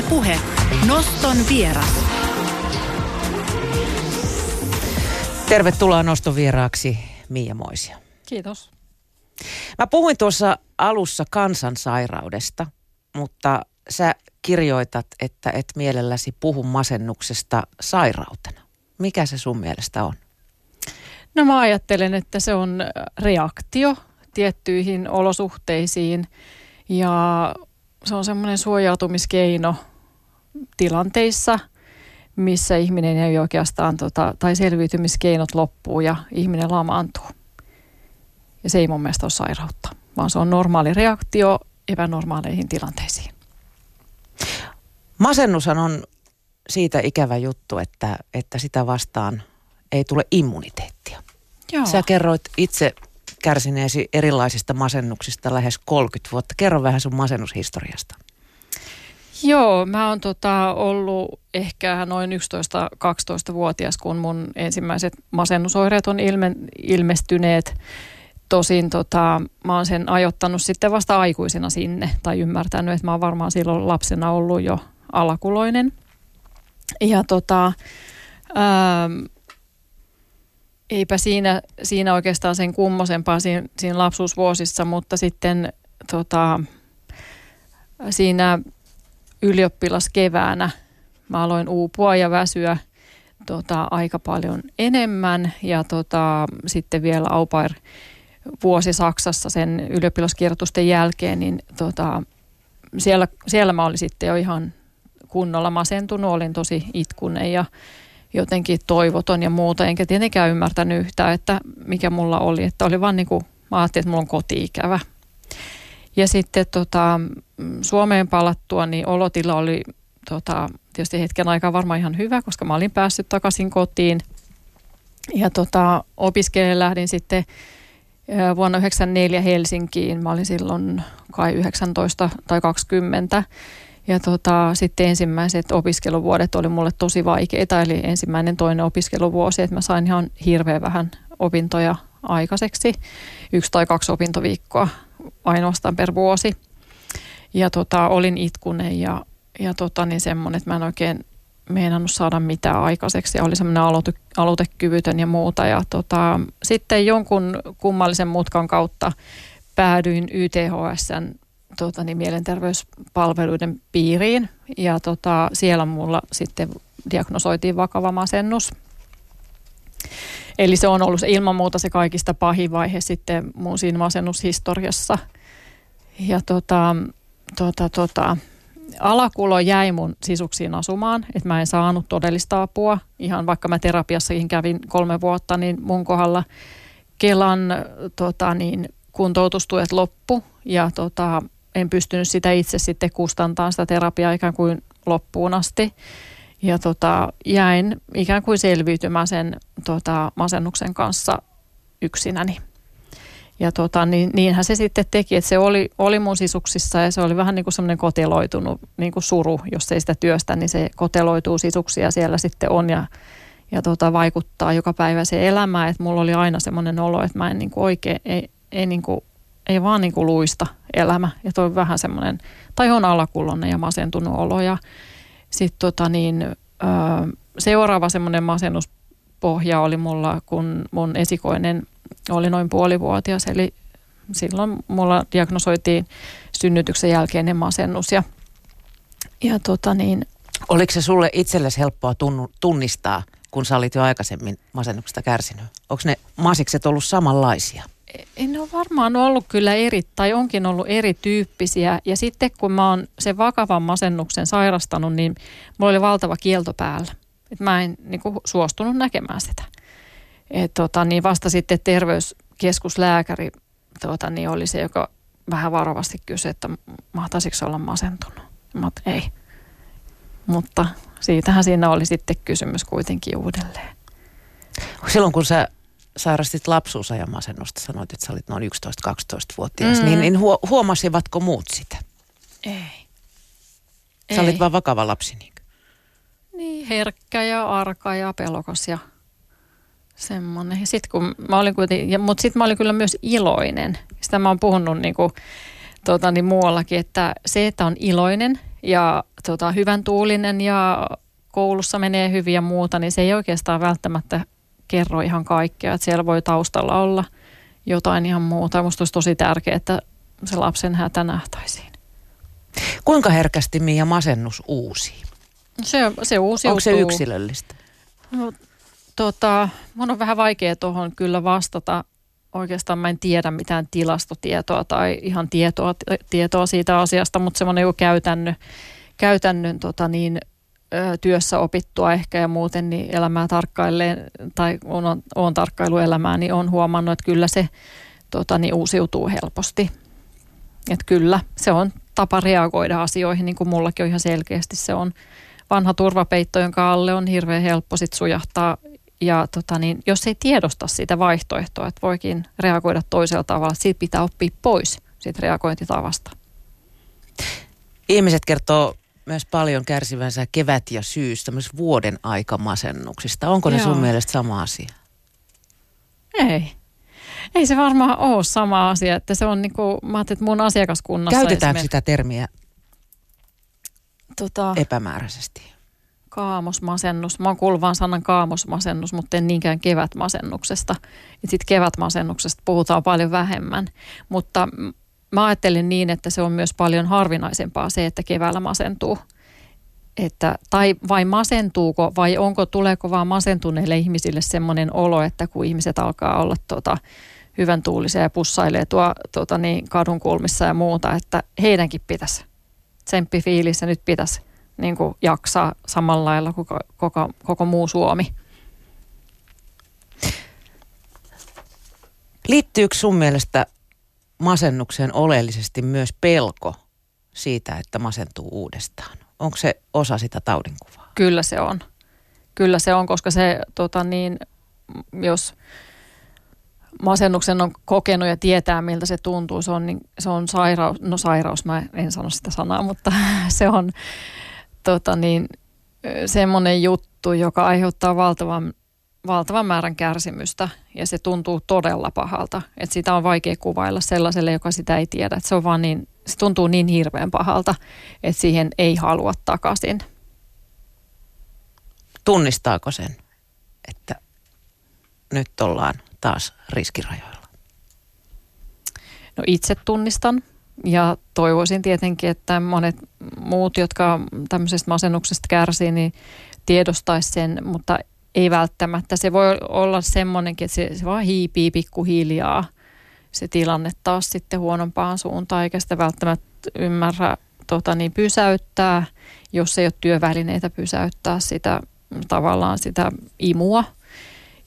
Ylepuhe Noston vieras. Tervetuloa Noston vieraaksi Miia Moisia. Kiitos. Mä puhuin tuossa alussa kansansairaudesta, mutta sä kirjoitat, että et mielelläsi puhu masennuksesta sairautena. Mikä se sun mielestä on? No mä ajattelen, että se on reaktio tiettyihin olosuhteisiin ja se on semmoinen suojautumiskeino tilanteissa, missä ihminen ei oikeastaan, tota, tai selviytymiskeinot loppuu ja ihminen lamaantuu. Ja se ei mun mielestä ole sairautta, vaan se on normaali reaktio epänormaaleihin tilanteisiin. Masennushan on siitä ikävä juttu, että, että sitä vastaan ei tule immuniteettia. Joo. Sä kerroit itse kärsineesi erilaisista masennuksista lähes 30 vuotta. Kerro vähän sun masennushistoriasta. Joo, mä oon tota ollut ehkä noin 11-12-vuotias, kun mun ensimmäiset masennusoireet on ilme, ilmestyneet. Tosin tota, mä oon sen ajoittanut sitten vasta aikuisena sinne, tai ymmärtänyt, että mä oon varmaan silloin lapsena ollut jo alakuloinen. Ja tota, ää, eipä siinä, siinä oikeastaan sen kummosempaa siinä, siinä lapsuusvuosissa, mutta sitten tota, siinä ylioppilaskeväänä. Mä aloin uupua ja väsyä tota, aika paljon enemmän. Ja tota, sitten vielä au pair vuosi Saksassa sen ylioppilaskierrotusten jälkeen, niin tota, siellä, siellä mä olin sitten jo ihan kunnolla masentunut, olin tosi itkunen ja jotenkin toivoton ja muuta, enkä tietenkään ymmärtänyt yhtään, että mikä mulla oli, että oli vaan niin kuin, mä ajattelin, että mulla on kotiikävä. Ja sitten tota, Suomeen palattua, niin olotila oli tota, tietysti hetken aikaa varmaan ihan hyvä, koska mä olin päässyt takaisin kotiin. Ja tota, opiskelemaan lähdin sitten vuonna 1994 Helsinkiin. Mä olin silloin kai 19 tai 20. Ja tota, sitten ensimmäiset opiskeluvuodet oli mulle tosi vaikeita, eli ensimmäinen toinen opiskeluvuosi, että mä sain ihan hirveän vähän opintoja aikaiseksi, yksi tai kaksi opintoviikkoa ainoastaan per vuosi. Ja tota, olin itkunen ja, ja tota, niin semmoinen, että mä en oikein meinannut saada mitään aikaiseksi ja oli semmoinen aloite, aloitekyvytön ja muuta. Ja tota, sitten jonkun kummallisen mutkan kautta päädyin YTHSn tota, niin mielenterveyspalveluiden piiriin ja tota, siellä mulla sitten diagnosoitiin vakava masennus. Eli se on ollut ilman muuta se kaikista pahin vaihe sitten mun siinä masennushistoriassa. Ja tota, tota, tota, alakulo jäi mun sisuksiin asumaan, että mä en saanut todellista apua. Ihan vaikka mä terapiassakin kävin kolme vuotta, niin mun kohdalla Kelan tota, niin, kuntoutustuet loppu ja tota, en pystynyt sitä itse sitten kustantamaan sitä terapiaa ikään kuin loppuun asti. Ja tota, jäin ikään kuin selviytymään sen tota, masennuksen kanssa yksinäni. Ja tota, niin, niinhän se sitten teki, että se oli, oli mun sisuksissa ja se oli vähän niin kuin semmoinen koteloitunut niin kuin suru, jos ei sitä työstä, niin se koteloituu sisuksia siellä sitten on ja, ja tota, vaikuttaa joka päivä se elämään. Että mulla oli aina semmoinen olo, että mä en niin kuin oikein, ei, ei niin kuin ei vaan niin kuin luista elämä. Ja toi vähän semmoinen, tai on alakullonne ja masentunut olo. Ja sitten tota niin, seuraava semmoinen masennuspohja oli mulla, kun mun esikoinen oli noin puolivuotias. Eli silloin mulla diagnosoitiin synnytyksen jälkeinen masennus. Ja, ja tota niin, Oliko se sulle itsellesi helppoa tunnistaa, kun sä olit jo aikaisemmin masennuksesta kärsinyt? Onko ne masikset ollut samanlaisia? Ei ne ole varmaan ollut kyllä eri, tai onkin ollut erityyppisiä. Ja sitten kun mä oon sen vakavan masennuksen sairastanut, niin mulla oli valtava kielto päällä. Et mä en niin kuin, suostunut näkemään sitä. Et, tota, niin vasta sitten terveyskeskuslääkäri tota, niin oli se, joka vähän varovasti kysyi, että mahtaisiko olla masentunut. Mä ei. Mutta siitähän siinä oli sitten kysymys kuitenkin uudelleen. Silloin kun sä sairastit lapsuusajan masennusta, sanoit, että sä olit noin 11-12-vuotias, mm. niin, niin huomasivatko muut sitä? Ei. Sä Ei. olit vaan vakava lapsi. Niin. niin, herkkä ja arka ja pelokas ja semmoinen. Sit kun mä olin kuitenkin, ja, mutta sitten mä olin kyllä myös iloinen. Sitä mä oon puhunut niin kuin, tuota, niin muuallakin, että se, että on iloinen, ja tota, hyvän tuulinen ja koulussa menee hyvin ja muuta, niin se ei oikeastaan välttämättä kerro ihan kaikkea. Että siellä voi taustalla olla jotain ihan muuta. Minusta olisi tosi tärkeää, että se lapsen hätä nähtäisiin. Kuinka herkästi Mia masennus uusi? Se, se uusiutuu. Onko se yksilöllistä? No, tota, mun on vähän vaikea tuohon kyllä vastata. Oikeastaan mä en tiedä mitään tilastotietoa tai ihan tietoa, tietoa siitä asiasta, mutta semmoinen joku käytännön, käytännön tota niin, työssä opittua ehkä ja muuten niin elämää tarkkailleen tai on, on, on tarkkailuelämää, niin on huomannut, että kyllä se tota, niin uusiutuu helposti. Että kyllä, se on tapa reagoida asioihin, niin kuin mullakin on ihan selkeästi se on vanha turvapeitto, jonka alle on hirveän helppo sit sujahtaa. Ja tota niin, jos ei tiedosta sitä vaihtoehtoa, että voikin reagoida toisella tavalla, siitä pitää oppia pois siitä reagointitavasta. Ihmiset kertoo myös paljon kärsivänsä kevät ja syys, vuoden aikamasennuksista. Onko ne Joo. sun mielestä sama asia? Ei. Ei se varmaan ole sama asia, että se on niinku, mä ajattelin, että mun asiakaskunnassa Käytetäänkö sitä termiä tota, epämääräisesti? Kaamosmasennus. Mä oon kuullut vaan sanan kaamosmasennus, mutta en niinkään kevätmasennuksesta. Sitten kevätmasennuksesta puhutaan paljon vähemmän. Mutta mä ajattelin niin, että se on myös paljon harvinaisempaa se, että keväällä masentuu. Että, tai vai masentuuko vai onko, tuleeko vaan masentuneille ihmisille semmoinen olo, että kun ihmiset alkaa olla tota, hyvän tuulisia ja pussailee tuo tota, niin, kadun kulmissa ja muuta, että heidänkin pitäisi tsemppifiilissä nyt pitäisi niin kuin jaksaa samalla lailla koko, koko, koko muu Suomi. Liittyykö sun mielestä masennukseen oleellisesti myös pelko siitä, että masentuu uudestaan? Onko se osa sitä taudinkuvaa? Kyllä se on. Kyllä se on, koska se, tota niin, jos masennuksen on kokenut ja tietää, miltä se tuntuu, se on, niin, se on sairaus, no sairaus, mä en sano sitä sanaa, mutta se on tota niin, semmoinen juttu, joka aiheuttaa valtavan valtavan määrän kärsimystä ja se tuntuu todella pahalta. Että sitä on vaikea kuvailla sellaiselle, joka sitä ei tiedä. Että se on vaan niin, se tuntuu niin hirveän pahalta, että siihen ei halua takaisin. Tunnistaako sen, että nyt ollaan taas riskirajoilla? No itse tunnistan ja toivoisin tietenkin, että monet muut, jotka tämmöisestä masennuksesta kärsii, niin tiedostaisi sen, mutta ei välttämättä. Se voi olla semmoinenkin, että se, se vaan hiipii pikkuhiljaa se tilanne taas sitten huonompaan suuntaan, eikä sitä välttämättä ymmärrä tota, niin pysäyttää, jos ei ole työvälineitä pysäyttää sitä tavallaan sitä imua.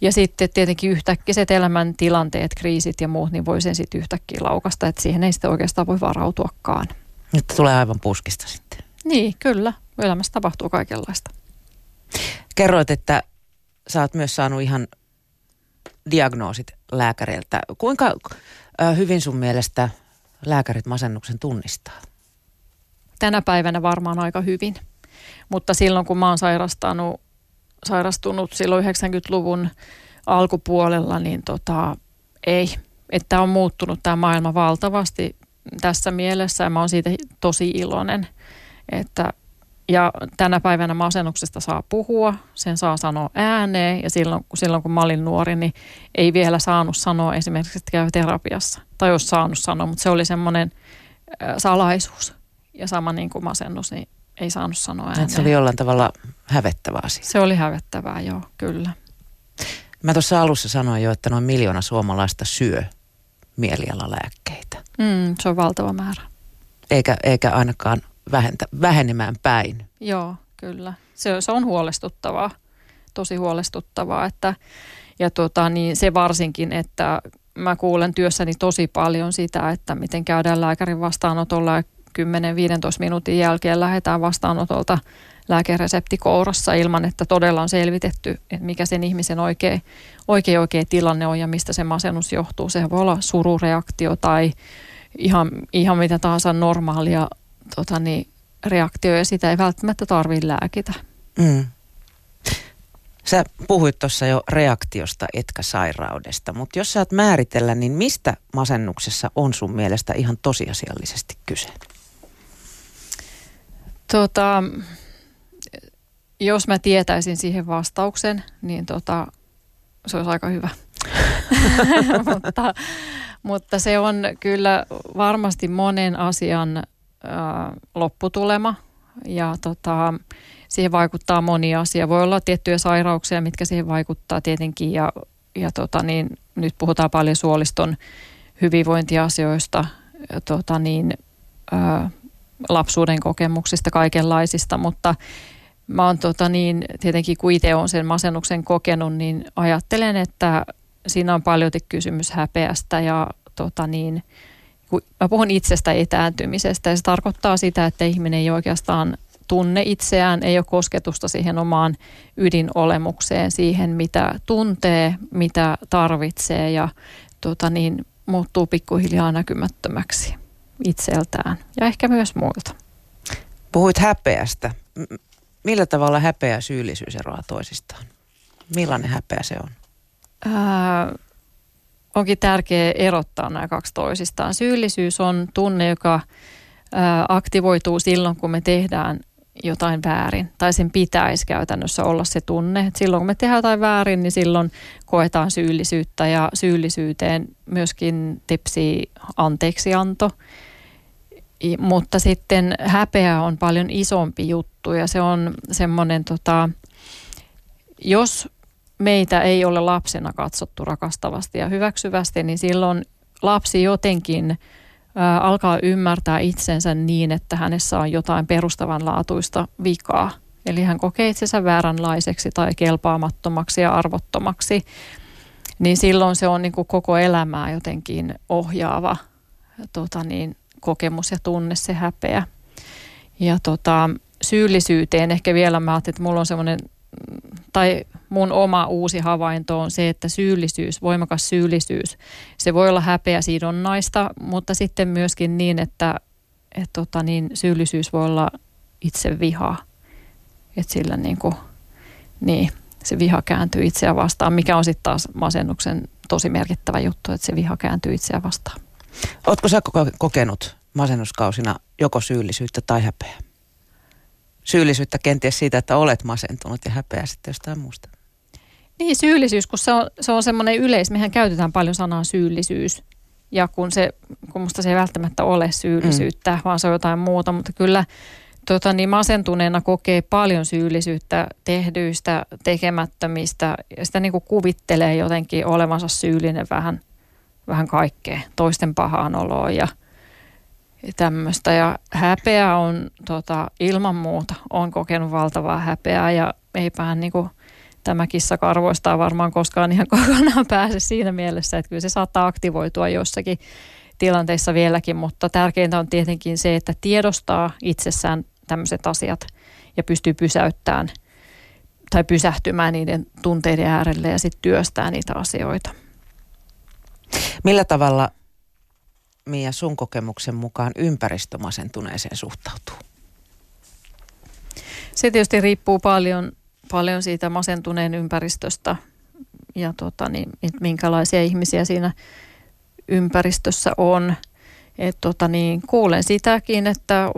Ja sitten tietenkin yhtäkkiset elämäntilanteet, kriisit ja muut, niin voi sen sitten yhtäkkiä laukasta, että siihen ei sitten oikeastaan voi varautuakaan. Että tulee aivan puskista sitten. Niin, kyllä. Elämässä tapahtuu kaikenlaista. Kerroit, että sä oot myös saanut ihan diagnoosit lääkäriltä. Kuinka hyvin sun mielestä lääkärit masennuksen tunnistaa? Tänä päivänä varmaan aika hyvin, mutta silloin kun mä oon sairastanut, sairastunut silloin 90-luvun alkupuolella, niin tota, ei. Että on muuttunut tämä maailma valtavasti tässä mielessä ja mä oon siitä tosi iloinen, että ja tänä päivänä masennuksesta saa puhua, sen saa sanoa ääneen ja silloin, silloin kun mä olin nuori, niin ei vielä saanut sanoa esimerkiksi, että käy terapiassa. Tai jos saanut sanoa, mutta se oli semmoinen salaisuus. Ja sama niin kuin masennus, niin ei saanut sanoa ääneen. Se oli jollain tavalla hävettävä asia. Se oli hävettävää, joo, kyllä. Mä tuossa alussa sanoin jo, että noin miljoona suomalaista syö mielialalääkkeitä. Mm, se on valtava määrä. Eikä, eikä ainakaan vähentä, vähenemään päin. Joo, kyllä. Se, se on huolestuttavaa, tosi huolestuttavaa. Että, ja tota, niin se varsinkin, että mä kuulen työssäni tosi paljon sitä, että miten käydään lääkärin vastaanotolla ja 10-15 minuutin jälkeen lähdetään vastaanotolta lääkeresepti kourassa ilman, että todella on selvitetty, että mikä sen ihmisen oikea, oikea, oikea tilanne on ja mistä se masennus johtuu. Se voi olla surureaktio tai ihan, ihan mitä tahansa normaalia tota niin, reaktio ja sitä ei välttämättä tarvitse lääkitä. Mm. Sä puhuit tuossa jo reaktiosta etkä sairaudesta, mutta jos saat määritellä, niin mistä masennuksessa on sun mielestä ihan tosiasiallisesti kyse? Tota, jos mä tietäisin siihen vastauksen, niin tota, se olisi aika hyvä. mutta, mutta se on kyllä varmasti monen asian lopputulema. Ja tota, siihen vaikuttaa moni asia. Voi olla tiettyjä sairauksia, mitkä siihen vaikuttaa tietenkin. Ja, ja tota, niin, nyt puhutaan paljon suoliston hyvinvointiasioista, tota, niin, ä, lapsuuden kokemuksista, kaikenlaisista, mutta mä oon tota, niin, tietenkin kun itse olen sen masennuksen kokenut, niin ajattelen, että siinä on paljon kysymys häpeästä ja tota, niin, kun mä puhun itsestä etääntymisestä ja se tarkoittaa sitä, että ihminen ei oikeastaan tunne itseään, ei ole kosketusta siihen omaan ydinolemukseen, siihen mitä tuntee, mitä tarvitsee ja tota niin, muuttuu pikkuhiljaa näkymättömäksi itseltään ja ehkä myös muilta. Puhuit häpeästä. Millä tavalla häpeä ja syyllisyys eroaa toisistaan? Millainen häpeä se on? Ää, onkin tärkeää erottaa nämä kaksi toisistaan. Syyllisyys on tunne, joka aktivoituu silloin, kun me tehdään jotain väärin. Tai sen pitäisi käytännössä olla se tunne. Et silloin kun me tehdään jotain väärin, niin silloin koetaan syyllisyyttä ja syyllisyyteen myöskin tepsii anteeksianto. Mutta sitten häpeä on paljon isompi juttu ja se on semmoinen, tota, jos meitä ei ole lapsena katsottu rakastavasti ja hyväksyvästi, niin silloin lapsi jotenkin alkaa ymmärtää itsensä niin, että hänessä on jotain perustavanlaatuista vikaa. Eli hän kokee itsensä vääränlaiseksi tai kelpaamattomaksi ja arvottomaksi. Niin silloin se on niin kuin koko elämää jotenkin ohjaava tota niin, kokemus ja tunne, se häpeä. Ja tota, syyllisyyteen ehkä vielä mä ajattelin, että mulla on semmoinen, tai mun oma uusi havainto on se, että syyllisyys, voimakas syyllisyys, se voi olla häpeä sidonnaista, mutta sitten myöskin niin, että et tota niin, syyllisyys voi olla itse viha. Että sillä niin kuin, niin, se viha kääntyy itseä vastaan, mikä on sitten taas masennuksen tosi merkittävä juttu, että se viha kääntyy itseä vastaan. Oletko sä kokenut masennuskausina joko syyllisyyttä tai häpeää? Syyllisyyttä kenties siitä, että olet masentunut ja häpeää sitten jostain muusta. Niin, syyllisyys, kun se on, se on semmoinen yleis, mehän käytetään paljon sanaa syyllisyys. Ja kun, se, kun musta se ei välttämättä ole syyllisyyttä, mm. vaan se on jotain muuta, mutta kyllä tota, niin masentuneena kokee paljon syyllisyyttä tehdyistä, tekemättömistä ja sitä niin kuin kuvittelee jotenkin olevansa syyllinen vähän, vähän kaikkea, toisten pahaan oloon ja, ja tämmöistä. Ja häpeä on tota, ilman muuta, on kokenut valtavaa häpeää ja eipä niin kuin – tämä kissa karvoistaa varmaan koskaan ihan kokonaan pääse siinä mielessä, että kyllä se saattaa aktivoitua jossakin tilanteissa vieläkin, mutta tärkeintä on tietenkin se, että tiedostaa itsessään tämmöiset asiat ja pystyy pysäyttämään tai pysähtymään niiden tunteiden äärelle ja sitten työstää niitä asioita. Millä tavalla, Mia, sun kokemuksen mukaan ympäristömasentuneeseen suhtautuu? Se tietysti riippuu paljon paljon siitä masentuneen ympäristöstä ja tota, niin, minkälaisia ihmisiä siinä ympäristössä on. Et, tota, niin, kuulen sitäkin, että,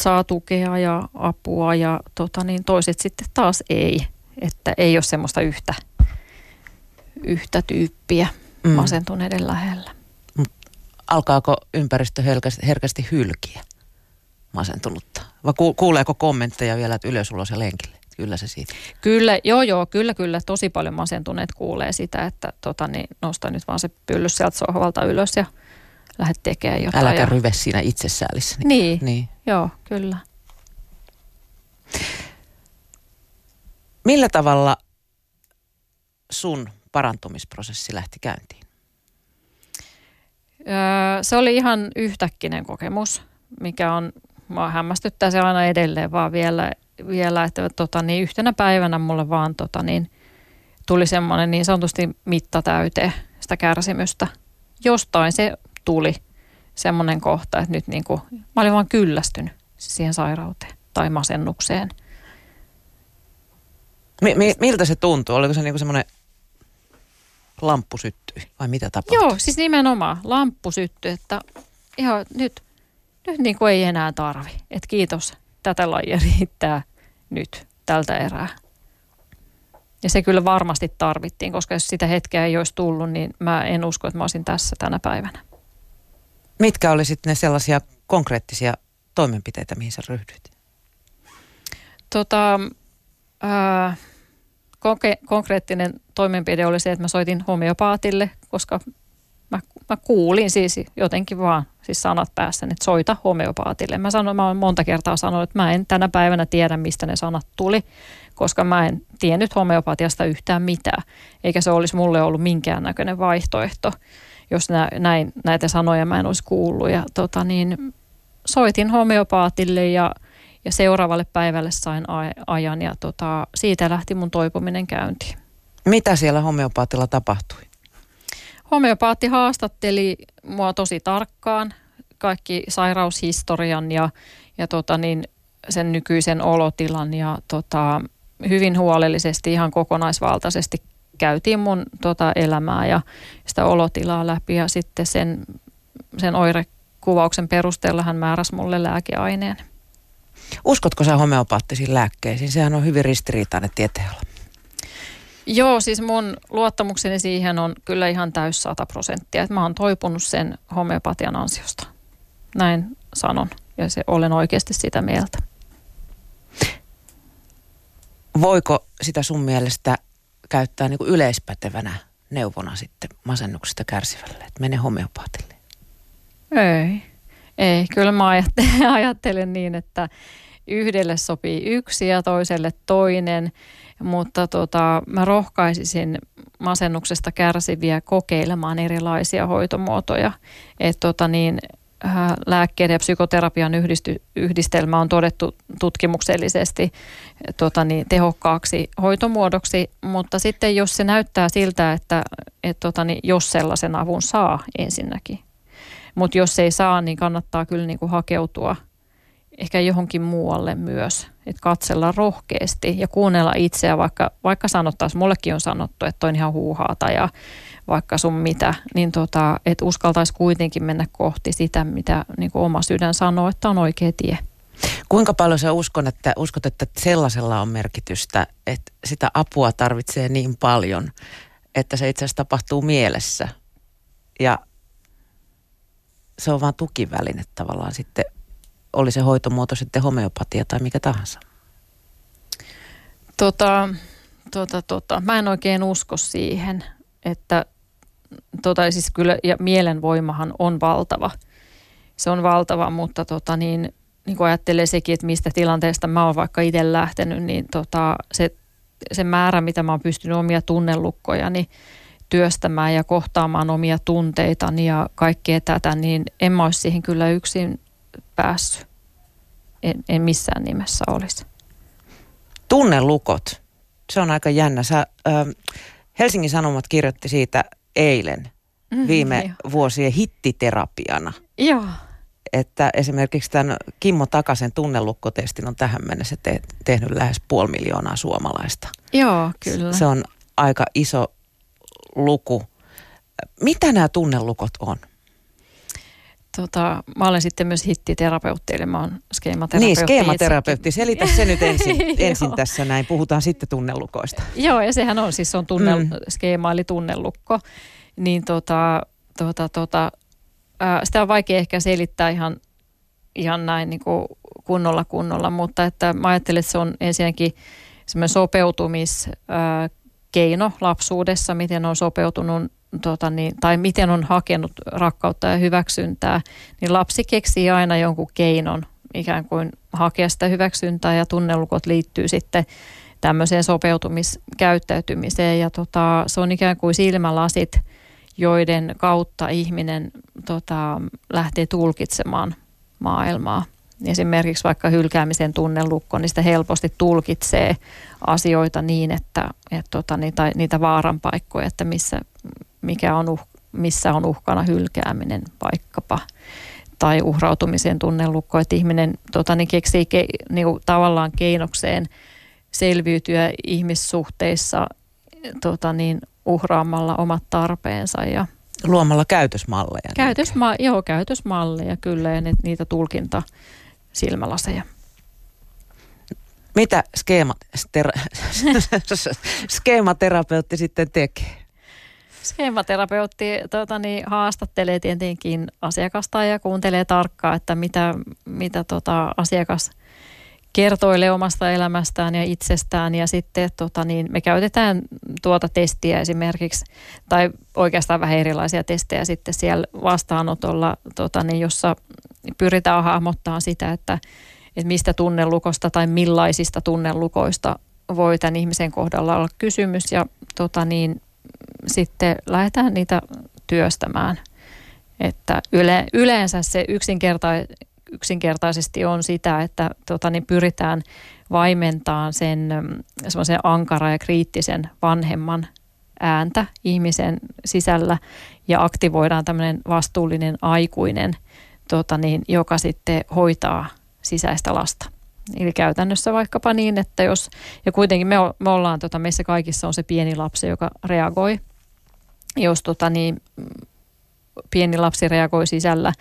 saa tukea ja apua ja tota, niin, toiset sitten taas ei. Että ei ole semmoista yhtä, yhtä tyyppiä mm. masentuneiden lähellä. Alkaako ympäristö herkästi, herkästi hylkiä masentunutta? Vai kuuleeko kommentteja vielä, että ylös ulos ja lenkille? Kyllä se siitä. Kyllä, joo joo, kyllä kyllä. Tosi paljon masentuneet kuulee sitä, että tota, niin, nosta nyt vaan se pyllys sieltä sohvalta ylös ja lähde tekemään jotain. Äläkä ja... ryve siinä itsesäälissä. Niin, niin, niin, joo, kyllä. Millä tavalla sun parantumisprosessi lähti käyntiin? Öö, se oli ihan yhtäkkinen kokemus, mikä on, mua hämmästyttää se aina edelleen vaan vielä, vielä, että tota, niin yhtenä päivänä mulle vaan tota, niin, tuli semmoinen niin sanotusti mittatäyte sitä kärsimystä. Jostain se tuli semmoinen kohta, että nyt niin kuin, mä olin vaan kyllästynyt siihen sairauteen tai masennukseen. Mi- mi- miltä se tuntui? Oliko se niinku semmoinen lamppu syttyi vai mitä tapahtui? Joo, siis nimenomaan lamppu syttyi, että ihan nyt, nyt niin kuin ei enää tarvi. Että kiitos tätä lajia riittää nyt tältä erää. Ja se kyllä varmasti tarvittiin, koska jos sitä hetkeä ei olisi tullut, niin mä en usko, että mä olisin tässä tänä päivänä. Mitkä olisit ne sellaisia konkreettisia toimenpiteitä, mihin sä ryhdyit? Tota, ää, konke- konkreettinen toimenpide oli se, että mä soitin homeopaatille, koska mä, mä kuulin siis jotenkin vaan siis sanat päässä, että soita homeopaatille. Mä sanoin, mä olen monta kertaa sanonut, että mä en tänä päivänä tiedä, mistä ne sanat tuli, koska mä en tiennyt homeopatiasta yhtään mitään, eikä se olisi mulle ollut minkäännäköinen vaihtoehto, jos nä, näin, näitä sanoja mä en olisi kuullut. Ja tota niin, soitin homeopaatille ja, ja seuraavalle päivälle sain ajan ja tota, siitä lähti mun toipuminen käyntiin. Mitä siellä homeopaatilla tapahtui? Homeopaatti haastatteli mua tosi tarkkaan, kaikki sairaushistorian ja, ja tota niin, sen nykyisen olotilan ja tota, hyvin huolellisesti, ihan kokonaisvaltaisesti käytiin mun tota elämää ja sitä olotilaa läpi ja sitten sen, sen oirekuvauksen perusteella hän määräsi mulle lääkeaineen. Uskotko sä homeopaattisiin lääkkeisiin? Sehän on hyvin ristiriitainen tieteenala. Joo, siis mun luottamukseni siihen on kyllä ihan täys 100 prosenttia. Että mä oon toipunut sen homeopatian ansiosta. Näin sanon ja se olen oikeasti sitä mieltä. Voiko sitä sun mielestä käyttää niin kuin yleispätevänä neuvona sitten masennuksesta kärsivälle, että mene homeopaatille? Ei, ei. Kyllä mä ajattelen, ajattelen niin, että yhdelle sopii yksi ja toiselle toinen, mutta tota, mä rohkaisisin masennuksesta kärsiviä kokeilemaan erilaisia hoitomuotoja. Et tota niin, äh, lääkkeiden ja psykoterapian yhdisty, yhdistelmä on todettu tutkimuksellisesti tota niin, tehokkaaksi hoitomuodoksi, mutta sitten jos se näyttää siltä, että et tota niin, jos sellaisen avun saa ensinnäkin, mutta jos ei saa, niin kannattaa kyllä niin kuin hakeutua ehkä johonkin muualle myös. Että katsella rohkeasti ja kuunnella itseä, vaikka, vaikka sanottaisiin, mullekin on sanottu, että on ihan huuhaata ja vaikka sun mitä, niin tota, että uskaltaisi kuitenkin mennä kohti sitä, mitä niin kuin oma sydän sanoo, että on oikea tie. Kuinka paljon sä uskon, että, uskot, että sellaisella on merkitystä, että sitä apua tarvitsee niin paljon, että se itse asiassa tapahtuu mielessä ja se on vain tukiväline tavallaan sitten, oli se hoitomuoto sitten homeopatia tai mikä tahansa? Tota, tota, tota, mä en oikein usko siihen, että tota, siis kyllä, ja mielenvoimahan on valtava. Se on valtava, mutta tota, niin, niin kuin ajattelee sekin, että mistä tilanteesta mä oon vaikka itse lähtenyt, niin tota, se, se määrä, mitä mä oon pystynyt omia tunnelukkojani työstämään ja kohtaamaan omia tunteitani ja kaikkea tätä, niin en mä olisi siihen kyllä yksin päässyt. En, en missään nimessä olisi. Tunnelukot, se on aika jännä. Sä, äh, Helsingin Sanomat kirjoitti siitä eilen mm, viime jo. vuosien hittiterapiana. Joo. Että esimerkiksi tämän Kimmo Takasen tunnelukkotestin on tähän mennessä te- tehnyt lähes puoli miljoonaa suomalaista. Joo, kyllä. Se on aika iso luku. Mitä nämä tunnelukot on? Tota, mä olen sitten myös hittiterapeutti, eli mä oon skeematerapeutti. Niin, skeematerapeutti. Selitä se nyt ensin, ensin tässä näin. Puhutaan sitten tunnelukoista. Joo, ja sehän on siis on tunne, mm. skeema eli tunnelukko. Niin tota, tota, tota, ää, sitä on vaikea ehkä selittää ihan, ihan näin niin kuin kunnolla kunnolla, mutta että mä ajattelen, että se on ensinnäkin semmoinen sopeutumiskeino lapsuudessa, miten on sopeutunut tota niin, tai miten on hakenut rakkautta ja hyväksyntää, niin lapsi keksii aina jonkun keinon ikään kuin hakea sitä hyväksyntää ja tunnelukot liittyy sitten tämmöiseen sopeutumiskäyttäytymiseen ja tota, se on ikään kuin silmälasit, joiden kautta ihminen tota, lähtee tulkitsemaan maailmaa. Esimerkiksi vaikka hylkäämisen tunnelukko, niin sitä helposti tulkitsee asioita niin, että, että tota, niitä, niitä vaaranpaikkoja, että missä, mikä on uh, missä on uhkana hylkääminen vaikkapa tai uhrautumisen tunnelukko, että ihminen tota, niin keksii ke, niin kuin, tavallaan keinokseen selviytyä ihmissuhteissa tota, niin, uhraamalla omat tarpeensa ja Luomalla käytösmalleja. Käytösma- joo, käytösmalleja kyllä ja niitä tulkinta silmälaseja. Mitä skeema, stera, skeematerapeutti sitten tekee? Skeematerapeutti tuota, niin, haastattelee tietenkin asiakasta ja kuuntelee tarkkaan, että mitä, mitä tota, asiakas kertoilee omasta elämästään ja itsestään. Ja sitten tota, niin me käytetään tuota testiä esimerkiksi tai oikeastaan vähän erilaisia testejä sitten siellä vastaanotolla, tota, niin, jossa pyritään hahmottamaan sitä, että, että mistä tunnelukosta tai millaisista tunnelukoista voi tämän ihmisen kohdalla olla kysymys. Ja tota, niin, sitten lähdetään niitä työstämään. Että yle, yleensä se yksinkerta, yksinkertaisesti on sitä, että tota, niin pyritään vaimentamaan sen semmoisen ankara ja kriittisen vanhemman ääntä ihmisen sisällä ja aktivoidaan tämmöinen vastuullinen aikuinen, tota niin, joka sitten hoitaa sisäistä lasta. Eli käytännössä vaikkapa niin, että jos, ja kuitenkin me, me ollaan, tota, meissä kaikissa on se pieni lapsi, joka reagoi. Jos tota, niin, pieni lapsi reagoi sisällä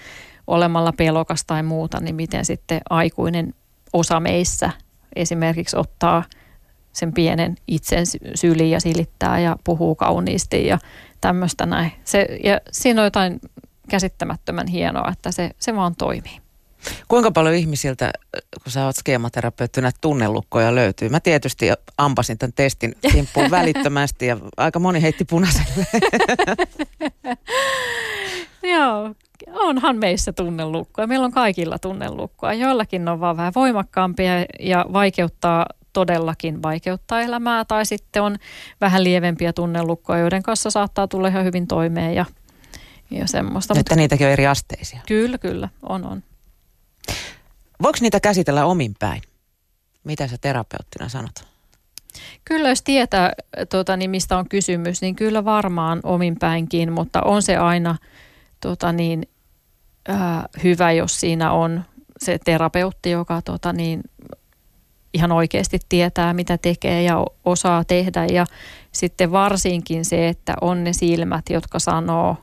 olemalla pelokas tai muuta, niin miten sitten aikuinen osa meissä esimerkiksi ottaa sen pienen itsen syliin ja silittää ja puhuu kauniisti ja tämmöistä näin. Se, ja siinä on jotain käsittämättömän hienoa, että se, se vaan toimii. Kuinka paljon ihmisiltä, kun sä oot skeematerapeutti, näitä tunnelukkoja löytyy? Mä tietysti ampasin tämän testin kimppuun välittömästi ja aika moni heitti punaiselle. Joo, onhan meissä tunnelukkoja. Meillä on kaikilla tunnelukkoja. Joillakin on vaan vähän voimakkaampia ja vaikeuttaa todellakin vaikeuttaa elämää tai sitten on vähän lievempiä tunnelukkoja, joiden kanssa saattaa tulla ihan hyvin toimeen ja, ja semmoista. Että Mutta, niitäkin on eri asteisia. Kyllä, kyllä, on, on. Voiko niitä käsitellä omin päin? Mitä sä terapeuttina sanot? Kyllä jos tietää, tuota, niin mistä on kysymys, niin kyllä varmaan omin päinkin, mutta on se aina tuota, niin, äh, hyvä, jos siinä on se terapeutti, joka tuota, niin, ihan oikeasti tietää, mitä tekee ja osaa tehdä. Ja sitten varsinkin se, että on ne silmät, jotka sanoo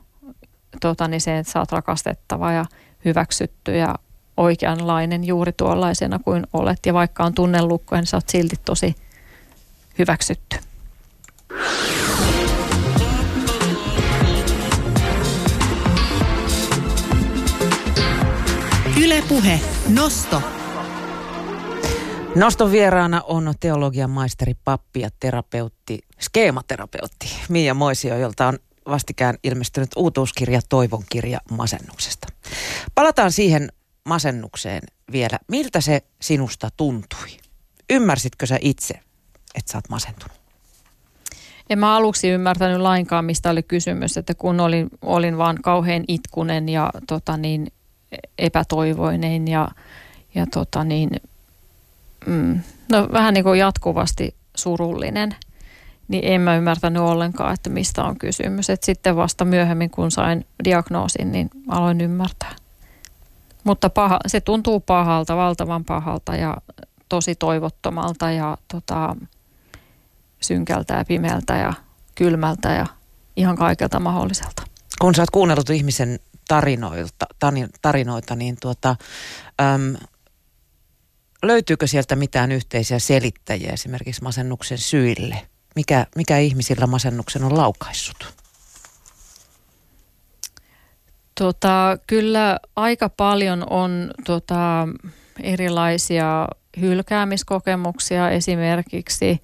tuota, niin se, että sä oot rakastettava ja hyväksytty ja oikeanlainen juuri tuollaisena kuin olet. Ja vaikka on tunnelukko, niin sä oot silti tosi hyväksytty. Ylepuhe Nosto. Noston vieraana on teologian maisteri, pappi ja terapeutti, skeematerapeutti Mia Moisio, jolta on vastikään ilmestynyt uutuuskirja Toivon kirja masennuksesta. Palataan siihen masennukseen vielä. Miltä se sinusta tuntui? Ymmärsitkö sä itse, että sä oot masentunut? En mä aluksi ymmärtänyt lainkaan, mistä oli kysymys, että kun olin, olin vaan kauhean itkunen ja tota niin, epätoivoinen ja, ja tota niin, mm, no, vähän niin kuin jatkuvasti surullinen, niin en mä ymmärtänyt ollenkaan, että mistä on kysymys. Et sitten vasta myöhemmin, kun sain diagnoosin, niin aloin ymmärtää. Mutta paha, se tuntuu pahalta, valtavan pahalta ja tosi toivottomalta ja tota, synkältä ja pimeältä ja kylmältä ja ihan kaikelta mahdolliselta. Kun sä oot kuunnellut ihmisen tarinoilta, tarinoita, niin tuota, äm, löytyykö sieltä mitään yhteisiä selittäjiä esimerkiksi masennuksen syille? Mikä, mikä ihmisillä masennuksen on laukaissut? Tota, kyllä aika paljon on tota, erilaisia hylkäämiskokemuksia esimerkiksi.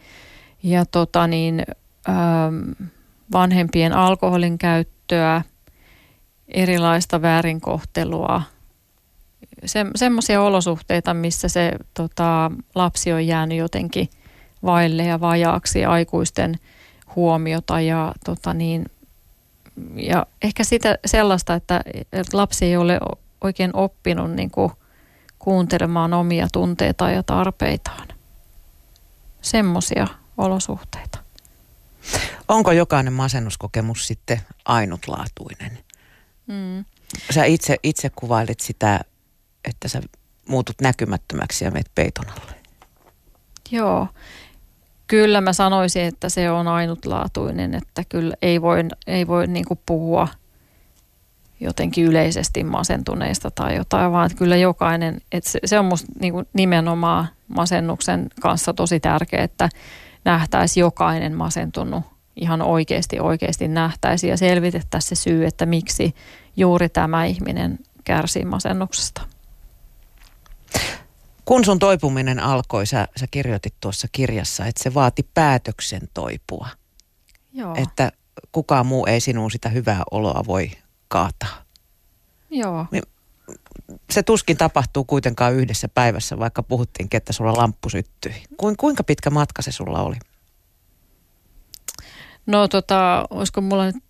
Ja tota niin, ähm, vanhempien alkoholin käyttöä, erilaista väärinkohtelua, se, semmoisia olosuhteita, missä se tota, lapsi on jäänyt jotenkin vaille ja vajaaksi aikuisten huomiota. Ja tota niin, ja ehkä sitä sellaista, että, lapsi ei ole oikein oppinut niin kuin kuuntelemaan omia tunteita ja tarpeitaan. Semmoisia olosuhteita. Onko jokainen masennuskokemus sitten ainutlaatuinen? Mm. Sä itse, itse kuvailit sitä, että sä muutut näkymättömäksi ja meet peiton alle. Joo, Kyllä mä sanoisin, että se on ainutlaatuinen, että kyllä ei voi, ei voi niin kuin puhua jotenkin yleisesti masentuneista tai jotain, vaan kyllä jokainen, että se, se on musta niin kuin nimenomaan masennuksen kanssa tosi tärkeää, että nähtäisi jokainen masentunut ihan oikeasti oikeasti nähtäisi ja selvitettäisiin se syy, että miksi juuri tämä ihminen kärsii masennuksesta. Kun sun toipuminen alkoi, sä, sä kirjoitit tuossa kirjassa, että se vaati päätöksen toipua. Joo. Että kukaan muu ei sinuun sitä hyvää oloa voi kaataa. Joo. Se tuskin tapahtuu kuitenkaan yhdessä päivässä, vaikka puhuttiin, että sulla lamppu syttyi. Kuinka pitkä matka se sulla oli? No tota, olisiko mulla nyt,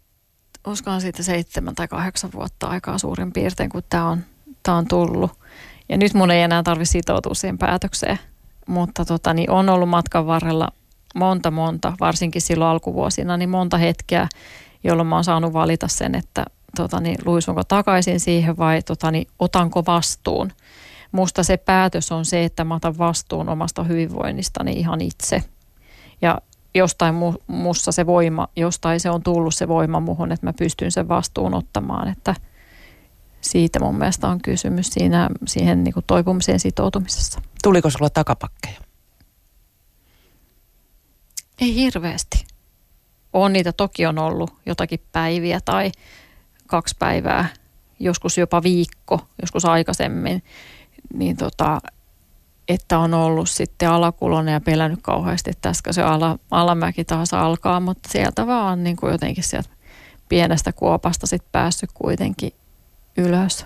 olisikohan siitä seitsemän tai kahdeksan vuotta aikaa suurin piirtein, kun tämä on, tää on tullut. Ja nyt mun ei enää tarvitse sitoutua siihen päätökseen. Mutta tota, niin on ollut matkan varrella monta monta, varsinkin silloin alkuvuosina, niin monta hetkeä, jolloin mä oon saanut valita sen, että tota, niin, luisunko takaisin siihen vai tota, niin, otanko vastuun. Musta se päätös on se, että mä otan vastuun omasta hyvinvoinnistani ihan itse. Ja jostain mu- mussa se voima, jostain se on tullut se voima muhun, että mä pystyn sen vastuun ottamaan, että siitä mun mielestä on kysymys siinä, siihen niin kuin toipumiseen sitoutumisessa. Tuliko sulla takapakkeja? Ei hirveästi. On niitä toki on ollut jotakin päiviä tai kaksi päivää, joskus jopa viikko, joskus aikaisemmin, niin tota, että on ollut sitten alakulonen ja pelännyt kauheasti, että tässä se ala, alamäki taas alkaa, mutta sieltä vaan niin kuin jotenkin sieltä pienestä kuopasta sitten päässyt kuitenkin ylös.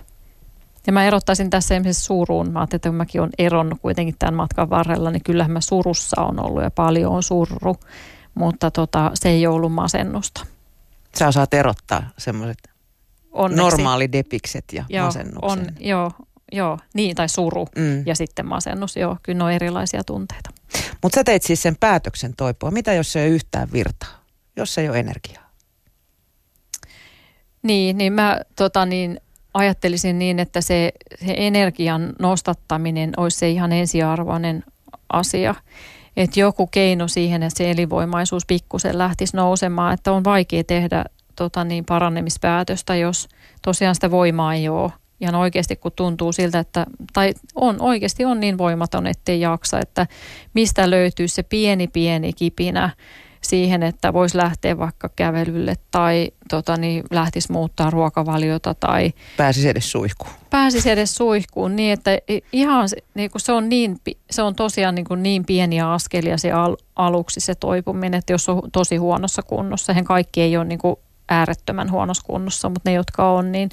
Ja mä erottaisin tässä esimerkiksi suruun. Mä ajattelin, että kun mäkin olen eronnut kuitenkin tämän matkan varrella, niin kyllähän mä surussa on ollut ja paljon on surru, mutta tota, se ei ollut masennusta. Sä osaat erottaa semmoiset normaalidepikset ja joo, masennuksen. On, joo, joo, niin tai suru mm. ja sitten masennus, joo, kyllä ne on erilaisia tunteita. Mutta sä teit siis sen päätöksen toipua. Mitä jos se ei ole yhtään virtaa, jos ei ole energiaa? Niin, niin mä tota niin, ajattelisin niin, että se, se energian nostattaminen olisi se ihan ensiarvoinen asia. Että joku keino siihen, että se elinvoimaisuus pikkusen lähtisi nousemaan, että on vaikea tehdä tota niin, parannemispäätöstä, jos tosiaan sitä voimaa ei ole ihan oikeasti, kun tuntuu siltä, että, tai on oikeasti on niin voimaton, ettei jaksa, että mistä löytyy se pieni pieni kipinä siihen, että voisi lähteä vaikka kävelylle tai tota, niin, lähtisi muuttaa ruokavaliota tai... Pääsisi edes suihkuun. Pääsisi edes suihkuun niin, että ihan niin kuin se, on niin, se on tosiaan niin, kuin niin pieniä askelia se al, aluksi se toipuminen, että jos on tosi huonossa kunnossa, he kaikki ei ole niin kuin äärettömän huonossa kunnossa, mutta ne, jotka on, niin,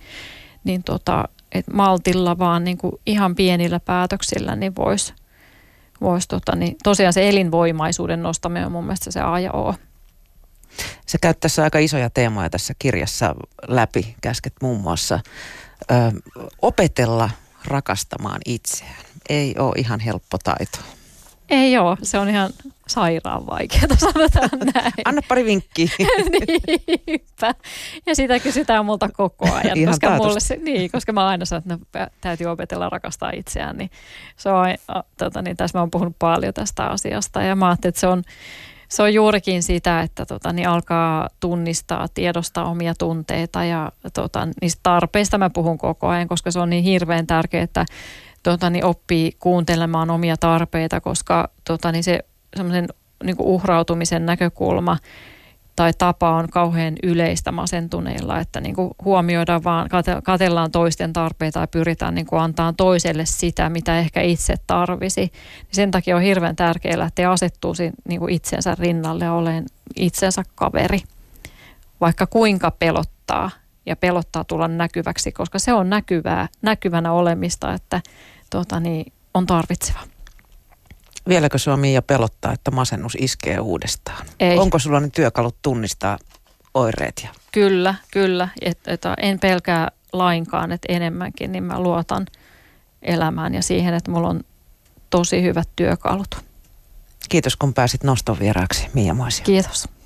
niin tota, et maltilla vaan niin kuin ihan pienillä päätöksillä niin voisi vois tota, niin tosiaan se elinvoimaisuuden nostaminen on mun mielestä se A ja O. Se käyt tässä aika isoja teemoja tässä kirjassa läpi. Käsket muun muassa ö, opetella rakastamaan itseään. Ei ole ihan helppo taito. Ei ole, se on ihan sairaan vaikeaa, sanotaan näin. Anna pari vinkkiä. Niinpä. Ja sitä kysytään multa koko ajan. Ihan koska, mulle se, niin, koska mä aina sanon, että no, täytyy opetella rakastaa itseään. Niin se on, tota, niin tässä mä oon puhunut paljon tästä asiasta. Ja mä ajattelin, että se on, se on juurikin sitä, että tota, niin alkaa tunnistaa, tiedostaa omia tunteita ja tota, niistä tarpeista mä puhun koko ajan, koska se on niin hirveän tärkeää, että tota, niin oppii kuuntelemaan omia tarpeita, koska tota, niin se semmoisen niin uhrautumisen näkökulma tai tapa on kauhean yleistä masentuneilla, että niin kuin huomioidaan vaan, katellaan toisten tarpeita ja pyritään niin kuin antaa toiselle sitä, mitä ehkä itse tarvisi. Sen takia on hirveän tärkeää lähteä asettuu niin kuin itsensä rinnalle ja olen itsensä kaveri. Vaikka kuinka pelottaa ja pelottaa tulla näkyväksi, koska se on näkyvää, näkyvänä olemista, että tota niin, on tarvitseva. Vieläkö sua Mia pelottaa, että masennus iskee uudestaan? Ei. Onko sulla ne työkalut tunnistaa oireet? Ja... Kyllä, kyllä. Et, et, en pelkää lainkaan, että enemmänkin, niin mä luotan elämään ja siihen, että mulla on tosi hyvät työkalut. Kiitos kun pääsit noston vieraaksi, Mia Moisia. Kiitos.